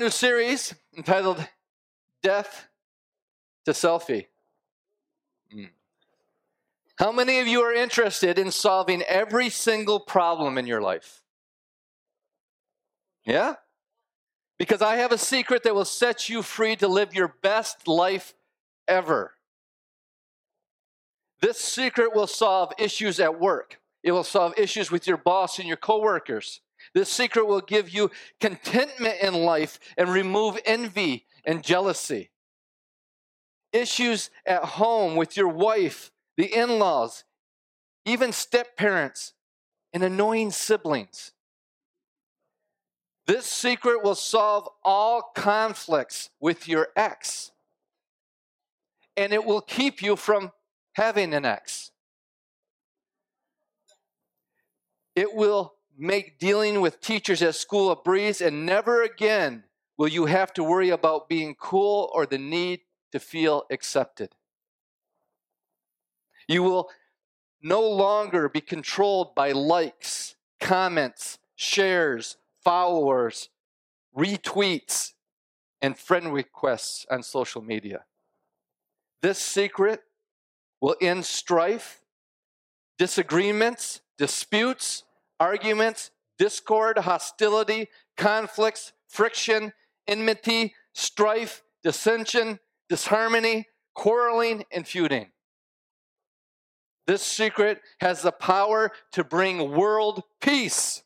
New series entitled Death to Selfie. Mm. How many of you are interested in solving every single problem in your life? Yeah? Because I have a secret that will set you free to live your best life ever. This secret will solve issues at work. It will solve issues with your boss and your coworkers. This secret will give you contentment in life and remove envy and jealousy. Issues at home with your wife, the in laws, even step parents, and annoying siblings. This secret will solve all conflicts with your ex. And it will keep you from having an ex. It will make dealing with teachers at school a breeze, and never again will you have to worry about being cool or the need to feel accepted. You will no longer be controlled by likes, comments, shares, followers, retweets, and friend requests on social media. This secret will end strife, disagreements, disputes, arguments, discord, hostility, conflicts, friction, enmity, strife, dissension, disharmony, quarreling, and feuding. This secret has the power to bring world peace.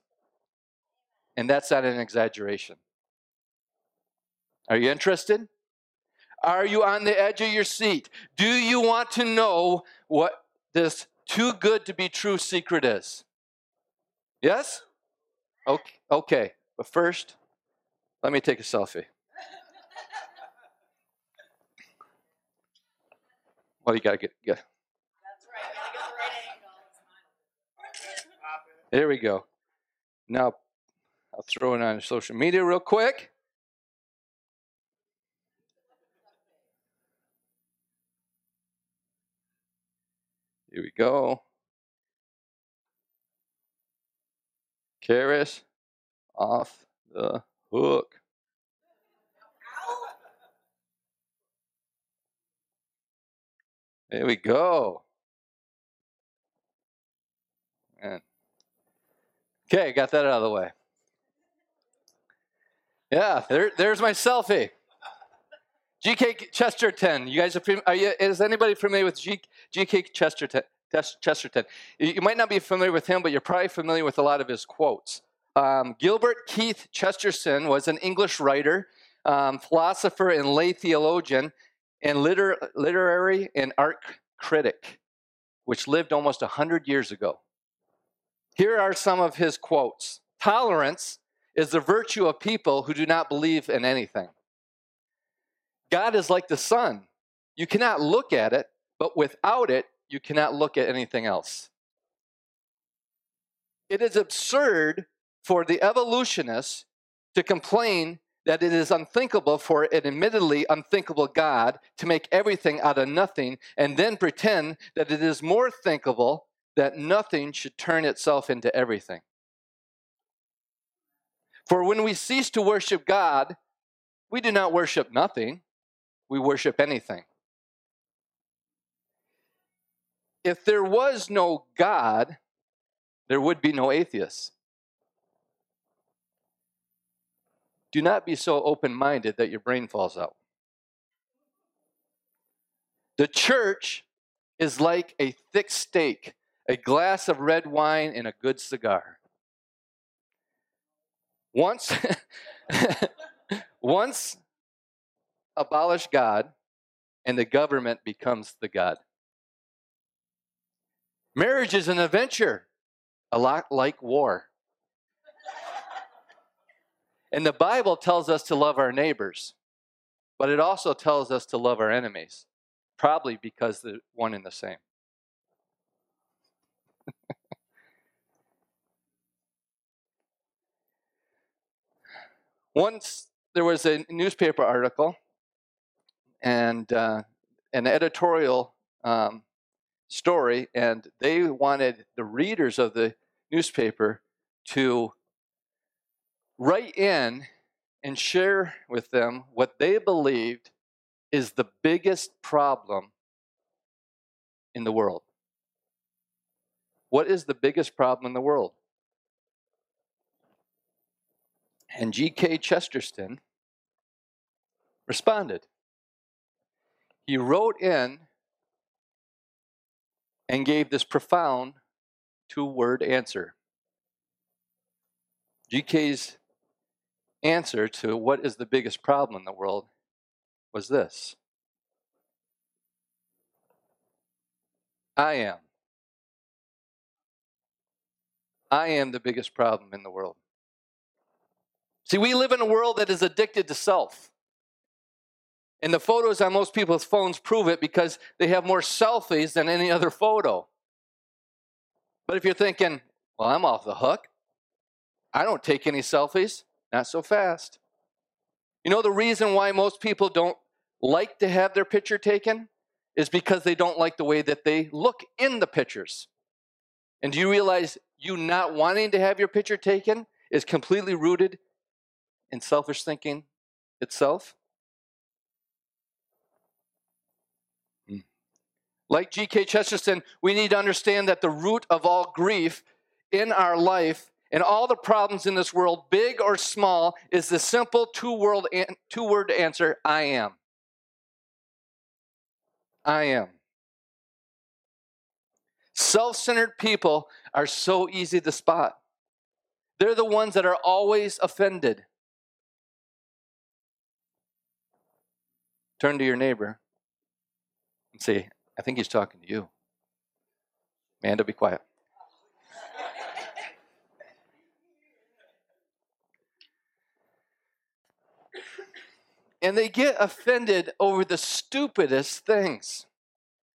And that's not an exaggeration. Are you interested? Are you on the edge of your seat? Do you want to know what this too good to be true secret is? Yes? Okay, okay. But first, let me take a selfie. Well, you gotta get, get. That's right. Gotta get the right angle. There we go. Now, I'll throw it on social media real quick. Here we go. Charis off the hook. There we go. Okay, got that out of the way. Yeah, there, there's my selfie. G.K. Chesterton. You guys are, are you, is anybody familiar with G.K. Chesterton? Chesterton. You might not be familiar with him, but you're probably familiar with a lot of his quotes. Um, Gilbert Keith Chesterton was an English writer, um, philosopher, and lay theologian, and liter- literary and art critic, which lived almost 100 years ago. Here are some of his quotes Tolerance is the virtue of people who do not believe in anything. God is like the sun. You cannot look at it, but without it, you cannot look at anything else. It is absurd for the evolutionists to complain that it is unthinkable for an admittedly unthinkable God to make everything out of nothing and then pretend that it is more thinkable that nothing should turn itself into everything. For when we cease to worship God, we do not worship nothing, we worship anything. If there was no God, there would be no atheists. Do not be so open minded that your brain falls out. The church is like a thick steak, a glass of red wine, and a good cigar. Once, once abolish God, and the government becomes the God. Marriage is an adventure, a lot like war. And the Bible tells us to love our neighbors, but it also tells us to love our enemies, probably because they're one and the same. Once there was a newspaper article and uh, an editorial um, story, and they wanted the readers of the newspaper to write in and share with them what they believed is the biggest problem in the world. What is the biggest problem in the world? And G.K. Chesterton responded. He wrote in and gave this profound two word answer. GK's answer to what is the biggest problem in the world was this I am. I am the biggest problem in the world. See, we live in a world that is addicted to self. And the photos on most people's phones prove it because they have more selfies than any other photo. But if you're thinking, well, I'm off the hook, I don't take any selfies, not so fast. You know, the reason why most people don't like to have their picture taken is because they don't like the way that they look in the pictures. And do you realize you not wanting to have your picture taken is completely rooted in selfish thinking itself? Like G.K. Chesterton, we need to understand that the root of all grief in our life and all the problems in this world, big or small, is the simple two word answer I am. I am. Self centered people are so easy to spot. They're the ones that are always offended. Turn to your neighbor and say, I think he's talking to you. Amanda, be quiet. and they get offended over the stupidest things.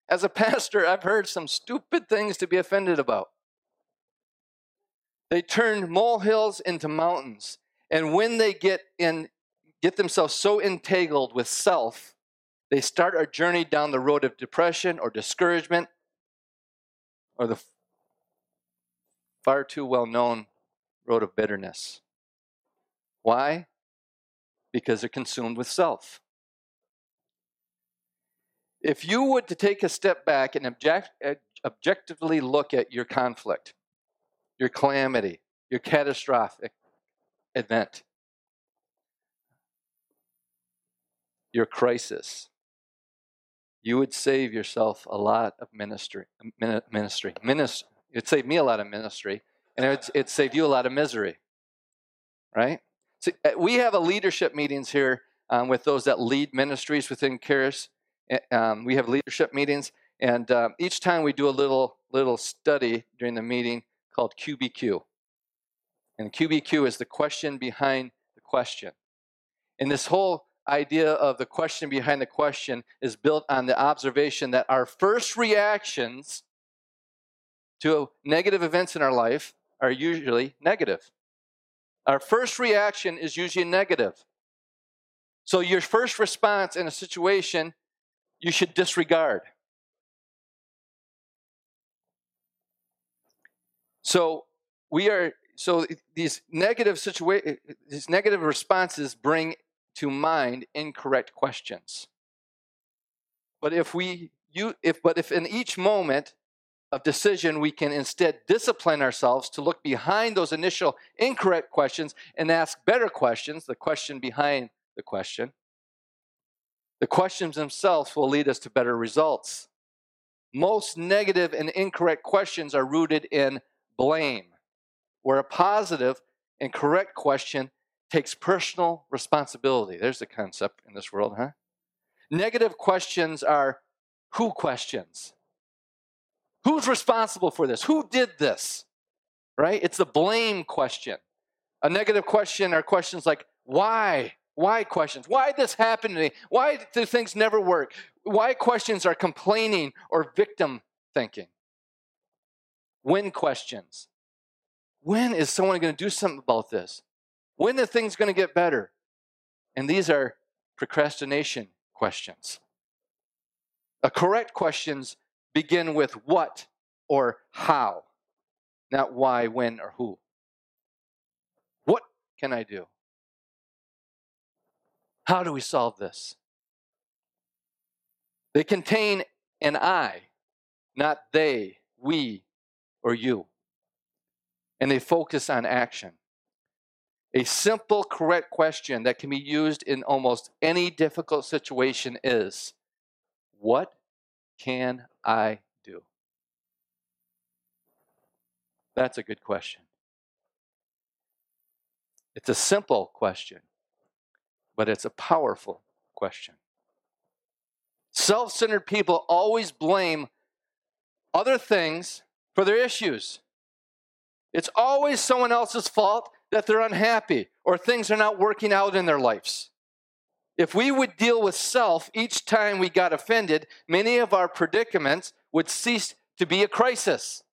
As a pastor, I've heard some stupid things to be offended about. They turn molehills into mountains, and when they get in get themselves so entangled with self, they start a journey down the road of depression or discouragement or the far too well known road of bitterness. Why? because they're consumed with self. If you were to take a step back and object, eh, objectively look at your conflict, your calamity, your catastrophic event, your crisis, you would save yourself a lot of ministry. Ministry, ministry. It'd save me a lot of ministry, and it'd, it'd save you a lot of misery. Right? See, uh, we have a leadership meetings here um, with those that lead ministries within Charis. Um, we have leadership meetings, and um, each time we do a little little study during the meeting called QBQ. And QBQ is the question behind the question. And this whole idea of the question behind the question is built on the observation that our first reactions to negative events in our life are usually negative. Our first reaction is usually negative. So, your first response in a situation, you should disregard. So, we are so these negative situa- these negative responses bring to mind incorrect questions. But if we you if but if in each moment of decision, we can instead discipline ourselves to look behind those initial incorrect questions and ask better questions, the question behind the question. The questions themselves will lead us to better results. Most negative and incorrect questions are rooted in blame, where a positive and correct question takes personal responsibility. There's the concept in this world, huh? Negative questions are who questions. Who's responsible for this? Who did this? Right? It's the blame question. A negative question are questions like, why? Why questions? Why did this happen to me? Why do things never work? Why questions are complaining or victim thinking? When questions. When is someone going to do something about this? When are things going to get better? And these are procrastination questions. Correct questions begin with what or how, not why, when, or who. What can I do? How do we solve this? They contain an I, not they, we, or you. And they focus on action. A simple, correct question that can be used in almost any difficult situation is What can I do? That's a good question. It's a simple question, but it's a powerful question. Self centered people always blame other things for their issues. It's always someone else's fault that they're unhappy or things are not working out in their lives. If we would deal with self each time we got offended, many of our predicaments would cease to be a crisis.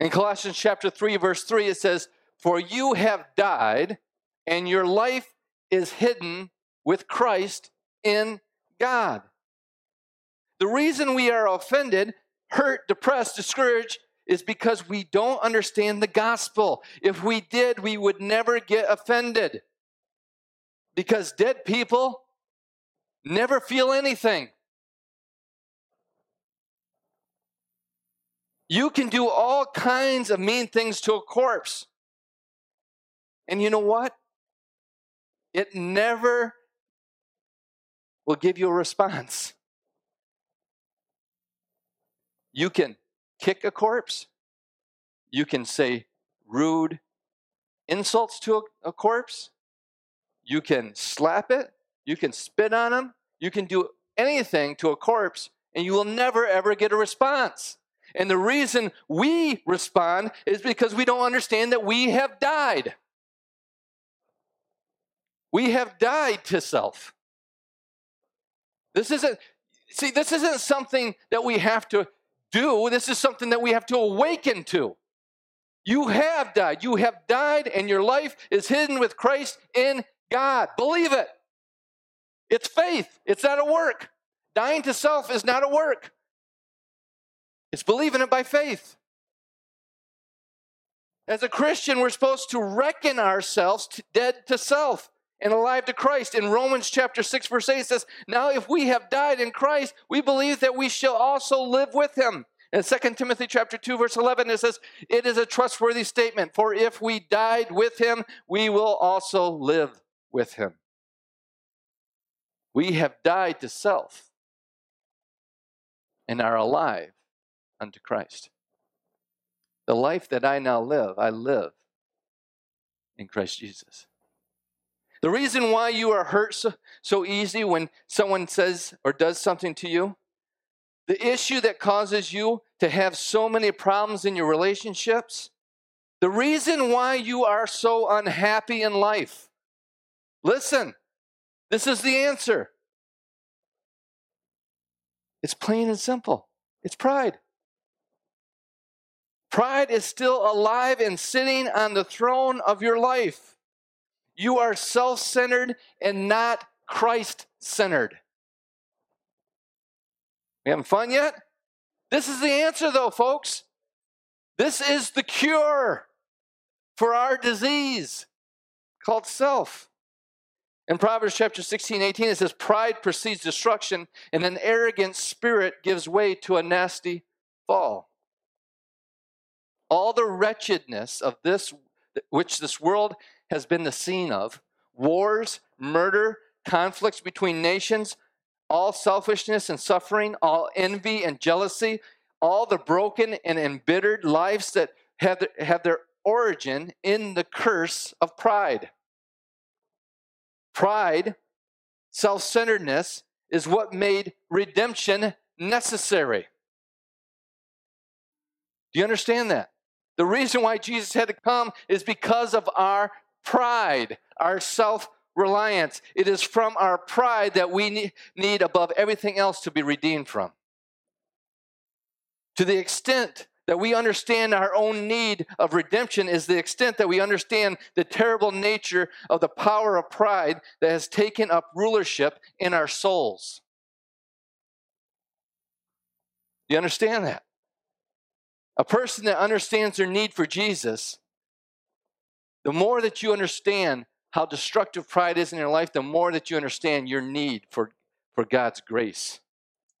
In Colossians chapter 3 verse 3 it says, "For you have died and your life is hidden with Christ in God." The reason we are offended, hurt, depressed, discouraged is because we don't understand the gospel. If we did, we would never get offended. Because dead people never feel anything. You can do all kinds of mean things to a corpse. And you know what? It never will give you a response. You can kick a corpse. You can say rude insults to a, a corpse. You can slap it. You can spit on them. You can do anything to a corpse, and you will never, ever get a response. And the reason we respond is because we don't understand that we have died. We have died to self. This isn't, see, this isn't something that we have to do. This is something that we have to awaken to. You have died. You have died, and your life is hidden with Christ in God. Believe it. It's faith, it's not a work. Dying to self is not a work, it's believing it by faith. As a Christian, we're supposed to reckon ourselves dead to self and alive to Christ. In Romans chapter 6, verse 8 says, Now if we have died in Christ, we believe that we shall also live with him. In 2 Timothy chapter 2, verse 11, it says, It is a trustworthy statement, for if we died with him, we will also live with him. We have died to self and are alive unto Christ. The life that I now live, I live in Christ Jesus. The reason why you are hurt so, so easy when someone says or does something to you, the issue that causes you to have so many problems in your relationships, the reason why you are so unhappy in life. Listen, this is the answer. It's plain and simple. It's pride. Pride is still alive and sitting on the throne of your life. You are self centered and not Christ centered. We having fun yet? This is the answer, though, folks. This is the cure for our disease called self. In Proverbs chapter 16, 18, it says, Pride precedes destruction, and an arrogant spirit gives way to a nasty fall. All the wretchedness of this, which this world has been the scene of wars, murder, conflicts between nations, all selfishness and suffering, all envy and jealousy, all the broken and embittered lives that have, have their origin in the curse of pride. Pride, self centeredness, is what made redemption necessary. Do you understand that? The reason why Jesus had to come is because of our pride, our self reliance. It is from our pride that we need above everything else to be redeemed from. To the extent that we understand our own need of redemption is the extent that we understand the terrible nature of the power of pride that has taken up rulership in our souls. You understand that? A person that understands their need for Jesus the more that you understand how destructive pride is in your life, the more that you understand your need for, for God's grace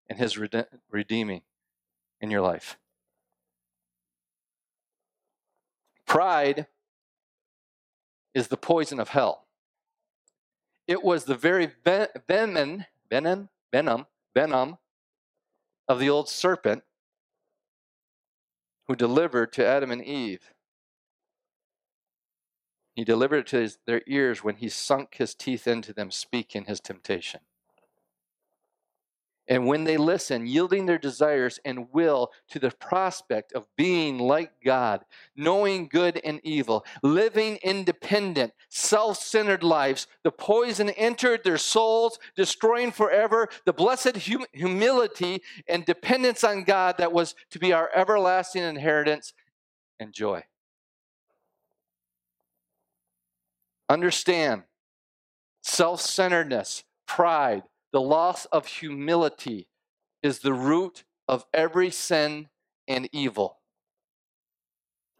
and His rede- redeeming in your life. Pride is the poison of hell. It was the very ven- venom, venom, venom, venom of the old serpent who delivered to Adam and Eve. He delivered it to his, their ears when he sunk his teeth into them, speaking his temptation. And when they listen, yielding their desires and will to the prospect of being like God, knowing good and evil, living independent, self centered lives, the poison entered their souls, destroying forever the blessed hum- humility and dependence on God that was to be our everlasting inheritance and joy. Understand self centeredness, pride, the loss of humility is the root of every sin and evil.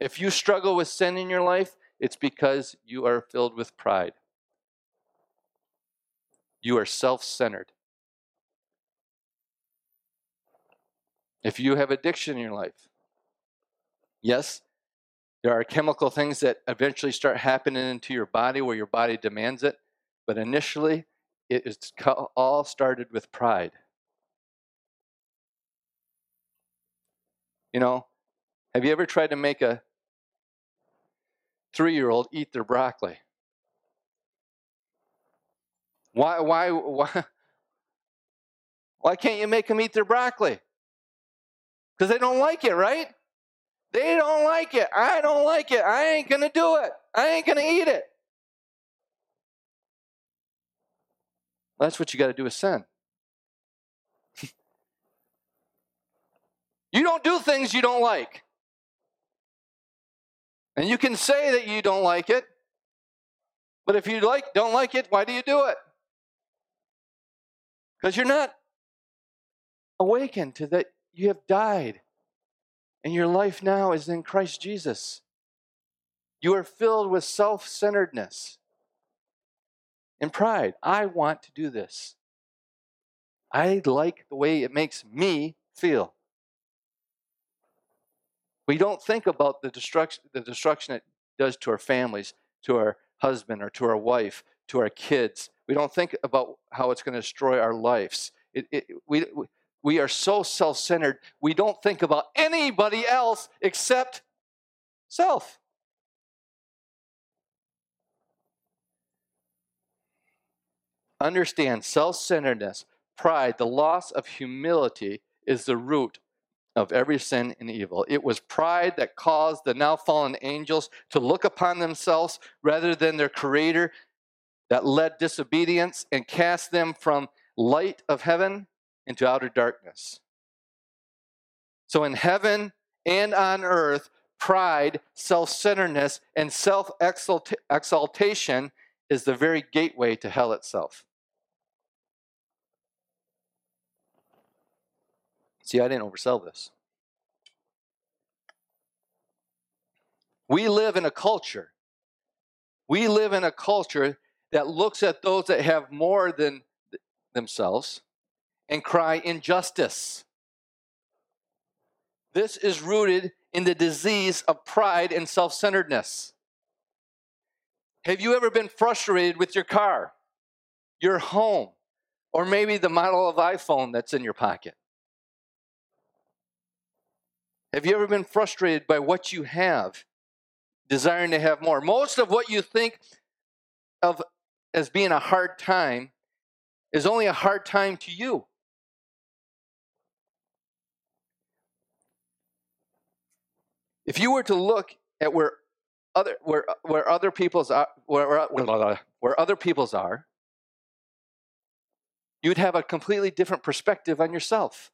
If you struggle with sin in your life, it's because you are filled with pride. You are self centered. If you have addiction in your life, yes, there are chemical things that eventually start happening into your body where your body demands it, but initially it is all started with pride. You know, have you ever tried to make a three year old eat their broccoli? Why, why, why, why can't you make them eat their broccoli? Because they don't like it, right? They don't like it. I don't like it. I ain't going to do it. I ain't going to eat it. That's what you got to do with sin. you don't do things you don't like. And you can say that you don't like it, but if you like don't like it, why do you do it? Because you're not awakened to that you have died. And your life now is in Christ Jesus. You are filled with self centeredness and pride. I want to do this. I like the way it makes me feel. We don't think about the destruction, the destruction it does to our families, to our husband or to our wife, to our kids. We don't think about how it's going to destroy our lives. It, it, we, we are so self centered, we don't think about anybody else except self. Understand self centeredness, pride, the loss of humility is the root of every sin and evil. It was pride that caused the now fallen angels to look upon themselves rather than their creator that led disobedience and cast them from light of heaven into outer darkness. So in heaven and on earth, pride, self centeredness, and self exaltation is the very gateway to hell itself. See, I didn't oversell this. We live in a culture. We live in a culture that looks at those that have more than themselves and cry injustice. This is rooted in the disease of pride and self centeredness. Have you ever been frustrated with your car, your home, or maybe the model of iPhone that's in your pocket? Have you ever been frustrated by what you have, desiring to have more? Most of what you think of as being a hard time is only a hard time to you. If you were to look at where other where where other people's uh, are, where, where, where other people's are, you'd have a completely different perspective on yourself.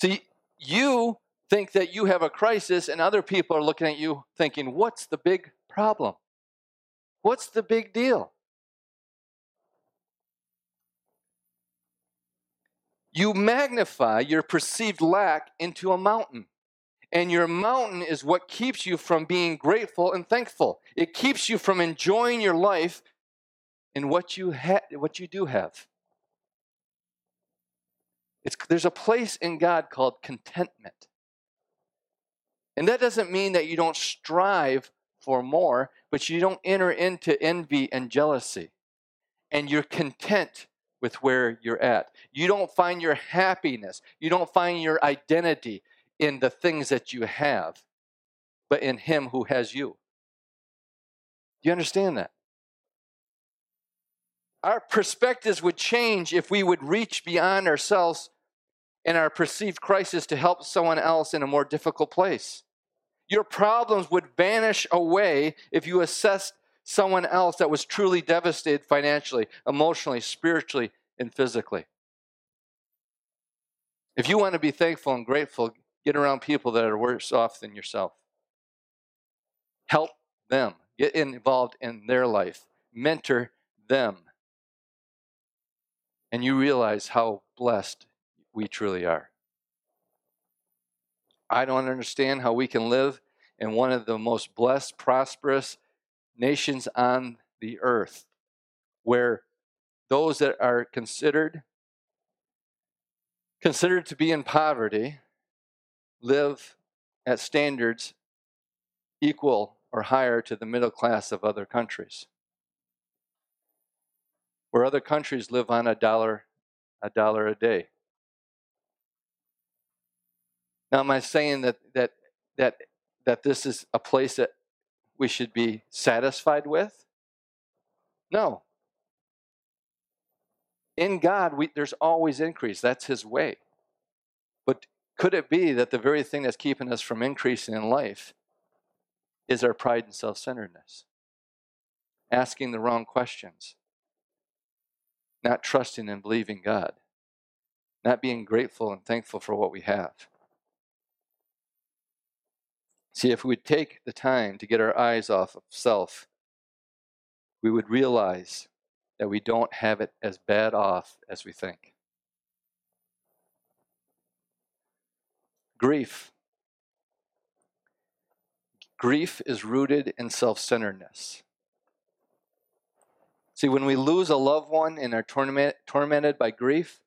See, you think that you have a crisis, and other people are looking at you thinking, what's the big problem? What's the big deal? You magnify your perceived lack into a mountain. And your mountain is what keeps you from being grateful and thankful. It keeps you from enjoying your life and what you, ha- what you do have. It's, there's a place in God called contentment. And that doesn't mean that you don't strive for more, but you don't enter into envy and jealousy. And you're content with where you're at. You don't find your happiness, you don't find your identity in the things that you have, but in Him who has you. Do you understand that? Our perspectives would change if we would reach beyond ourselves and our perceived crisis to help someone else in a more difficult place. Your problems would vanish away if you assessed someone else that was truly devastated financially, emotionally, spiritually, and physically. If you want to be thankful and grateful, get around people that are worse off than yourself. Help them, get involved in their life, mentor them. And you realize how blessed we truly are. I don't understand how we can live in one of the most blessed, prosperous nations on the earth where those that are considered considered to be in poverty live at standards equal or higher to the middle class of other countries. Where other countries live on a dollar a dollar a day. Now, am I saying that that that that this is a place that we should be satisfied with? No. In God, we, there's always increase. That's His way. But could it be that the very thing that's keeping us from increasing in life is our pride and self centeredness? Asking the wrong questions, not trusting and believing God, not being grateful and thankful for what we have. See, if we would take the time to get our eyes off of self, we would realize that we don't have it as bad off as we think. Grief. Grief is rooted in self centeredness. See, when we lose a loved one and are torment, tormented by grief,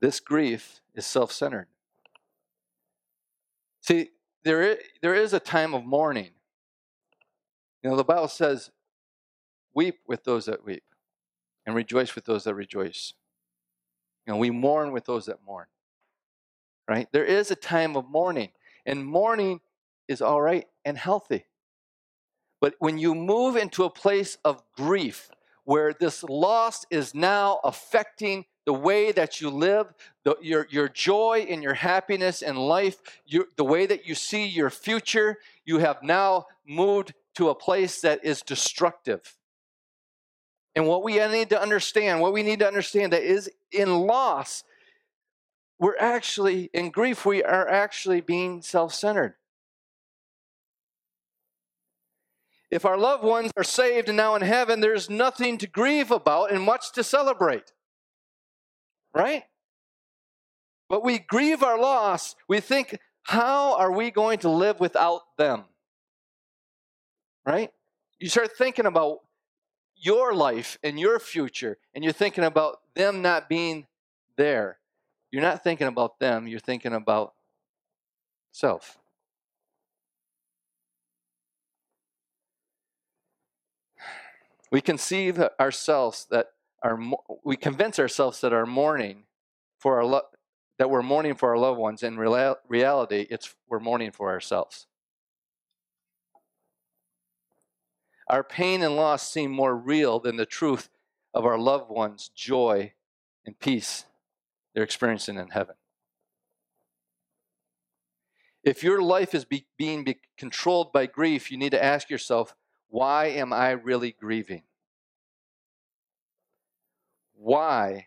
this grief is self centered. See, there is, there is a time of mourning. You know, the Bible says, weep with those that weep and rejoice with those that rejoice. You know, we mourn with those that mourn. Right? There is a time of mourning, and mourning is all right and healthy. But when you move into a place of grief, where this loss is now affecting the way that you live, the, your, your joy and your happiness in life, you, the way that you see your future, you have now moved to a place that is destructive. And what we need to understand, what we need to understand that is in loss, we're actually, in grief, we are actually being self centered. If our loved ones are saved and now in heaven, there's nothing to grieve about and much to celebrate right? But we grieve our loss. We think, how are we going to live without them? Right? You start thinking about your life and your future, and you're thinking about them not being there. You're not thinking about them, you're thinking about self. We conceive ourselves that our, we convince ourselves that our mourning for our lo- that we're mourning for our loved ones. In real- reality, it's we're mourning for ourselves. Our pain and loss seem more real than the truth of our loved ones' joy and peace they're experiencing in heaven. If your life is be, being be controlled by grief, you need to ask yourself, why am I really grieving? Why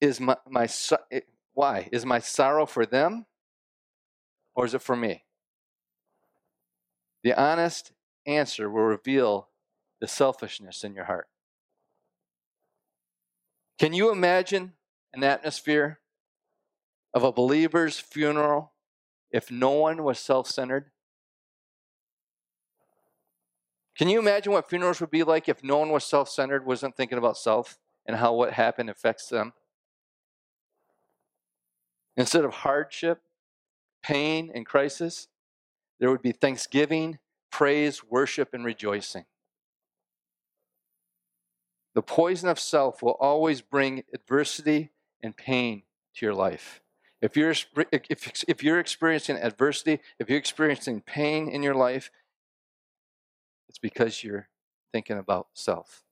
is my, my eh, why? Is my sorrow for them or is it for me? The honest answer will reveal the selfishness in your heart. Can you imagine an atmosphere of a believer's funeral if no one was self centered? Can you imagine what funerals would be like if no one was self centered, wasn't thinking about self and how what happened affects them? Instead of hardship, pain, and crisis, there would be thanksgiving, praise, worship, and rejoicing. The poison of self will always bring adversity and pain to your life. If you're, if, if you're experiencing adversity, if you're experiencing pain in your life, it's because you're thinking about self.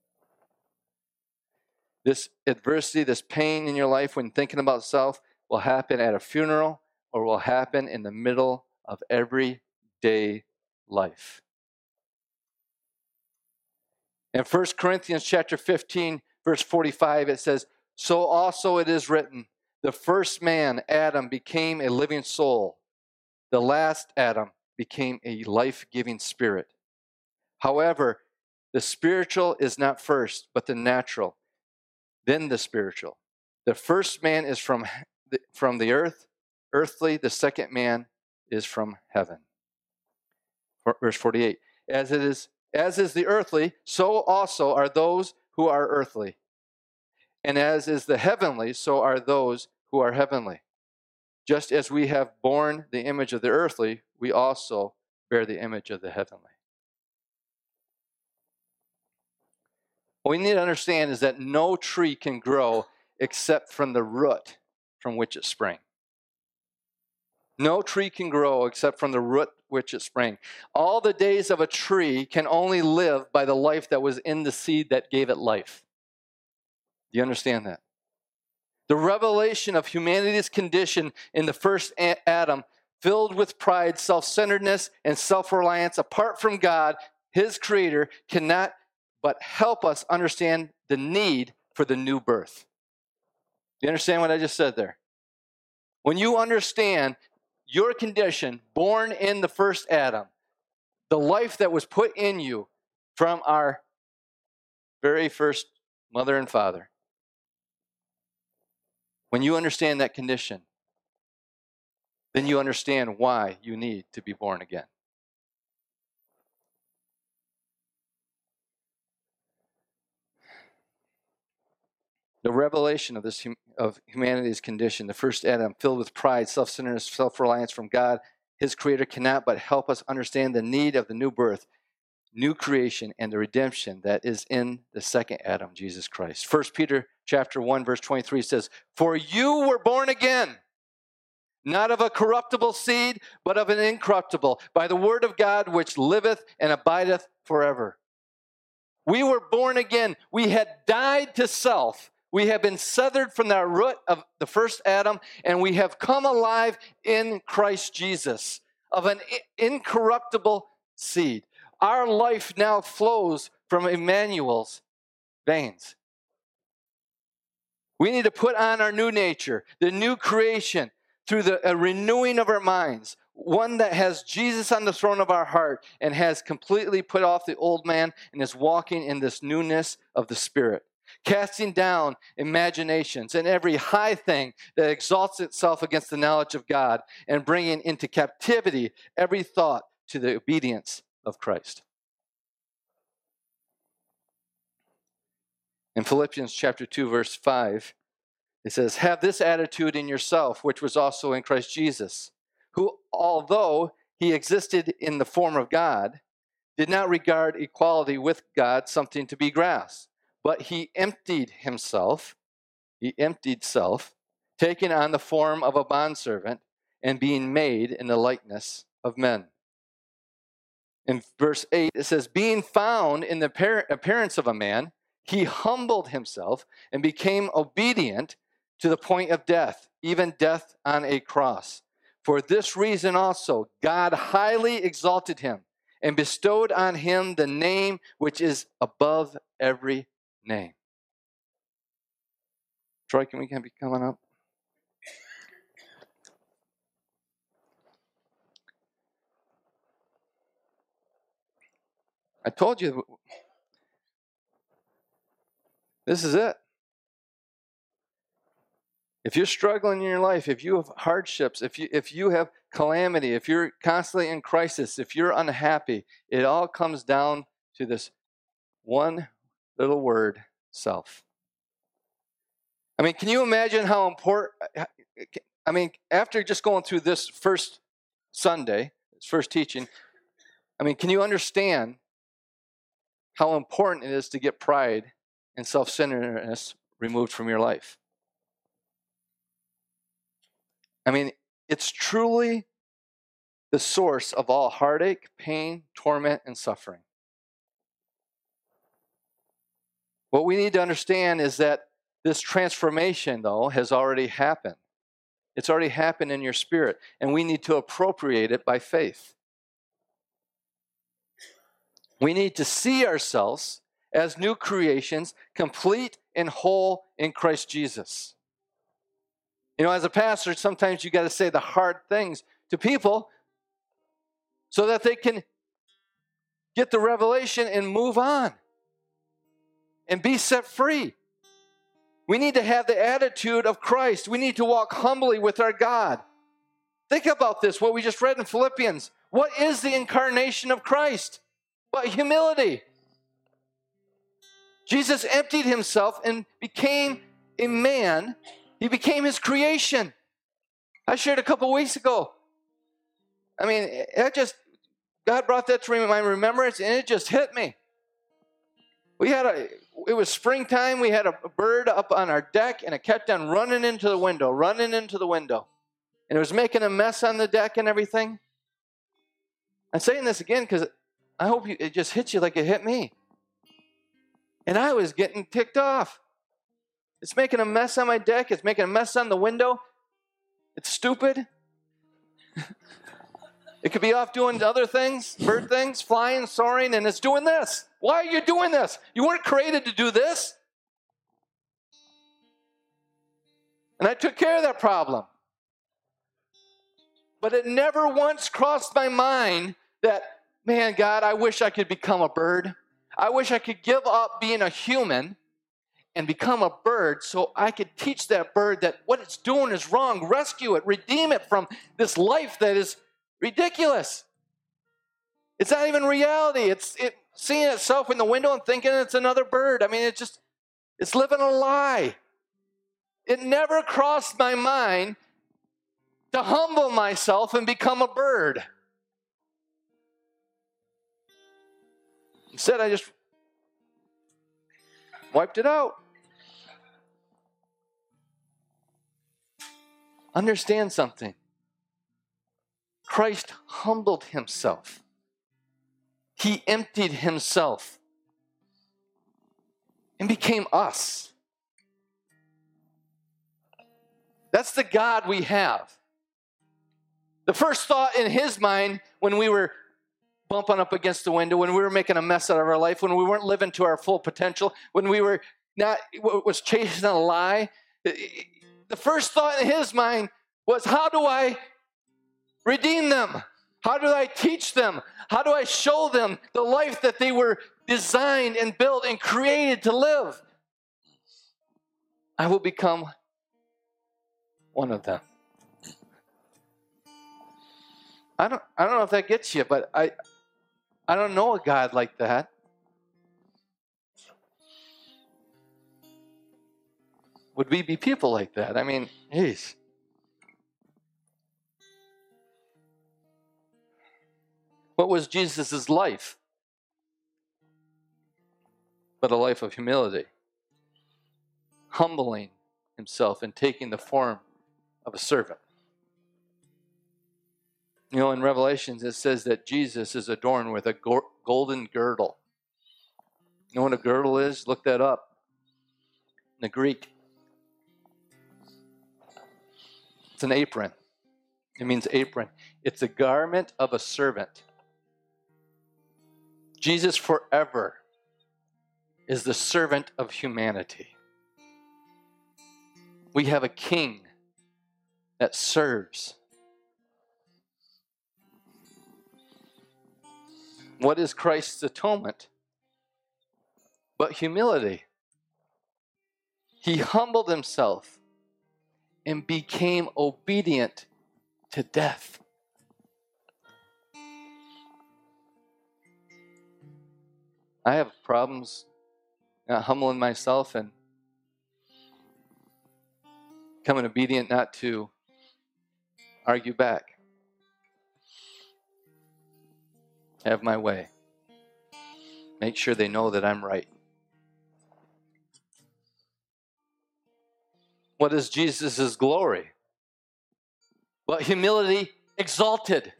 This adversity, this pain in your life when thinking about self will happen at a funeral or will happen in the middle of everyday life. In 1 Corinthians chapter 15, verse 45, it says, So also it is written, the first man, Adam, became a living soul. The last Adam became a life giving spirit. However, the spiritual is not first, but the natural, then the spiritual. The first man is from, from the earth, earthly. The second man is from heaven. Verse 48. As it is as is the earthly, so also are those who are earthly. And as is the heavenly, so are those who are heavenly. Just as we have borne the image of the earthly, we also bear the image of the heavenly. What we need to understand is that no tree can grow except from the root from which it sprang. No tree can grow except from the root which it sprang. All the days of a tree can only live by the life that was in the seed that gave it life. Do you understand that? The revelation of humanity's condition in the first Adam, filled with pride, self centeredness, and self reliance apart from God, his creator, cannot but help us understand the need for the new birth. Do you understand what I just said there? When you understand your condition, born in the first Adam, the life that was put in you from our very first mother and father. When you understand that condition, then you understand why you need to be born again. The revelation of this of humanity's condition, the first Adam, filled with pride, self-centeredness, self-reliance from God, his creator cannot but help us understand the need of the new birth, new creation, and the redemption that is in the second Adam, Jesus Christ. First Peter chapter 1, verse 23 says, For you were born again, not of a corruptible seed, but of an incorruptible, by the word of God which liveth and abideth forever. We were born again. We had died to self we have been severed from that root of the first Adam, and we have come alive in Christ Jesus of an incorruptible seed. Our life now flows from Emmanuel's veins. We need to put on our new nature, the new creation, through the renewing of our minds, one that has Jesus on the throne of our heart and has completely put off the old man and is walking in this newness of the Spirit casting down imaginations and every high thing that exalts itself against the knowledge of God, and bringing into captivity every thought to the obedience of Christ. In Philippians chapter 2 verse 5, it says, "Have this attitude in yourself which was also in Christ Jesus, who although he existed in the form of God, did not regard equality with God something to be grasped." But he emptied himself, he emptied self, taking on the form of a bondservant and being made in the likeness of men. In verse 8, it says, Being found in the appearance of a man, he humbled himself and became obedient to the point of death, even death on a cross. For this reason also, God highly exalted him and bestowed on him the name which is above every name. Troy, can we be coming up? I told you this is it. If you're struggling in your life, if you have hardships, if you, if you have calamity, if you're constantly in crisis, if you're unhappy, it all comes down to this one little word self. I mean, can you imagine how important? Uh, uh, I mean, after just going through this first Sunday, this first teaching, I mean, can you understand how important it is to get pride and self centeredness removed from your life? I mean, it's truly the source of all heartache, pain, torment, and suffering. What we need to understand is that this transformation, though, has already happened. It's already happened in your spirit, and we need to appropriate it by faith. We need to see ourselves as new creations, complete and whole in Christ Jesus. You know, as a pastor, sometimes you got to say the hard things to people so that they can get the revelation and move on and be set free. We need to have the attitude of Christ. We need to walk humbly with our God. Think about this, what we just read in Philippians. What is the incarnation of Christ? But humility. Jesus emptied himself and became a man. He became his creation. I shared a couple weeks ago. I mean, it just, God brought that to my remembrance and it just hit me. We had a, it was springtime. We had a bird up on our deck, and it kept on running into the window, running into the window. And it was making a mess on the deck and everything. I'm saying this again because I hope you, it just hits you like it hit me. And I was getting ticked off. It's making a mess on my deck, it's making a mess on the window. It's stupid. It could be off doing other things, bird things, flying, soaring, and it's doing this. Why are you doing this? You weren't created to do this. And I took care of that problem. But it never once crossed my mind that, man, God, I wish I could become a bird. I wish I could give up being a human and become a bird so I could teach that bird that what it's doing is wrong, rescue it, redeem it from this life that is Ridiculous. It's not even reality. It's it, seeing itself in the window and thinking it's another bird. I mean, it's just, it's living a lie. It never crossed my mind to humble myself and become a bird. Instead, I just wiped it out. Understand something. Christ humbled himself. He emptied himself and became us. That's the God we have. The first thought in his mind when we were bumping up against the window, when we were making a mess out of our life, when we weren't living to our full potential, when we were not was chasing a lie, the first thought in his mind was, How do I redeem them? How do I teach them? How do I show them the life that they were designed and built and created to live? I will become one of them. I don't, I don't know if that gets you, but I, I don't know a God like that. Would we be people like that? I mean, geez. What was Jesus' life? But a life of humility, humbling himself and taking the form of a servant. You know, in Revelations, it says that Jesus is adorned with a golden girdle. You know what a girdle is? Look that up. In the Greek, it's an apron. It means apron. It's a garment of a servant. Jesus forever is the servant of humanity. We have a king that serves. What is Christ's atonement? But humility. He humbled himself and became obedient to death. I have problems uh, humbling myself and becoming obedient not to argue back. Have my way. Make sure they know that I'm right. What is Jesus' glory? But humility exalted.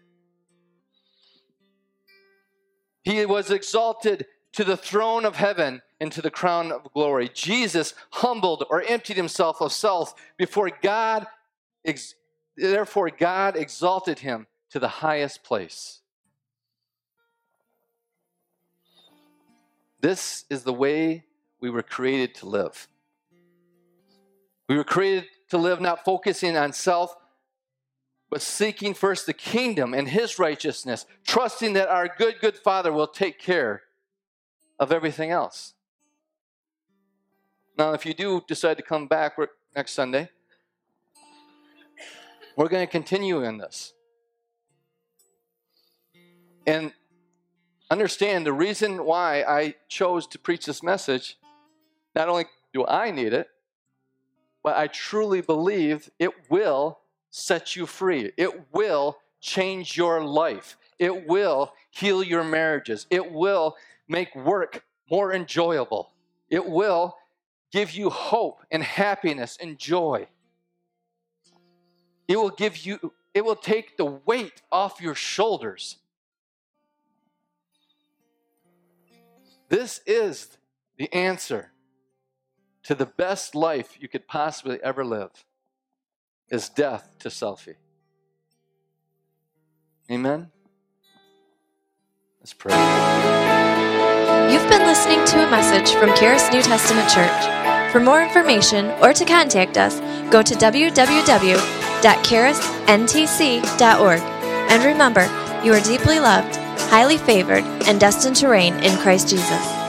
He was exalted to the throne of heaven and to the crown of glory. Jesus humbled or emptied himself of self before God, ex- therefore, God exalted him to the highest place. This is the way we were created to live. We were created to live not focusing on self, but seeking first the kingdom and his righteousness, trusting that our good, good Father will take care of everything else. Now, if you do decide to come back next Sunday, we're going to continue in this. And understand the reason why I chose to preach this message, not only do I need it, but I truly believe it will set you free. It will change your life. It will heal your marriages. It will make work more enjoyable. It will give you hope and happiness and joy. It will give you, it will take the weight off your shoulders. This is the answer to the best life you could possibly ever live is death to selfie. Amen. Let's pray. You've been listening to a message from Charis New Testament Church. For more information or to contact us, go to www.charisntc.org. And remember, you are deeply loved, highly favored, and destined to reign in Christ Jesus.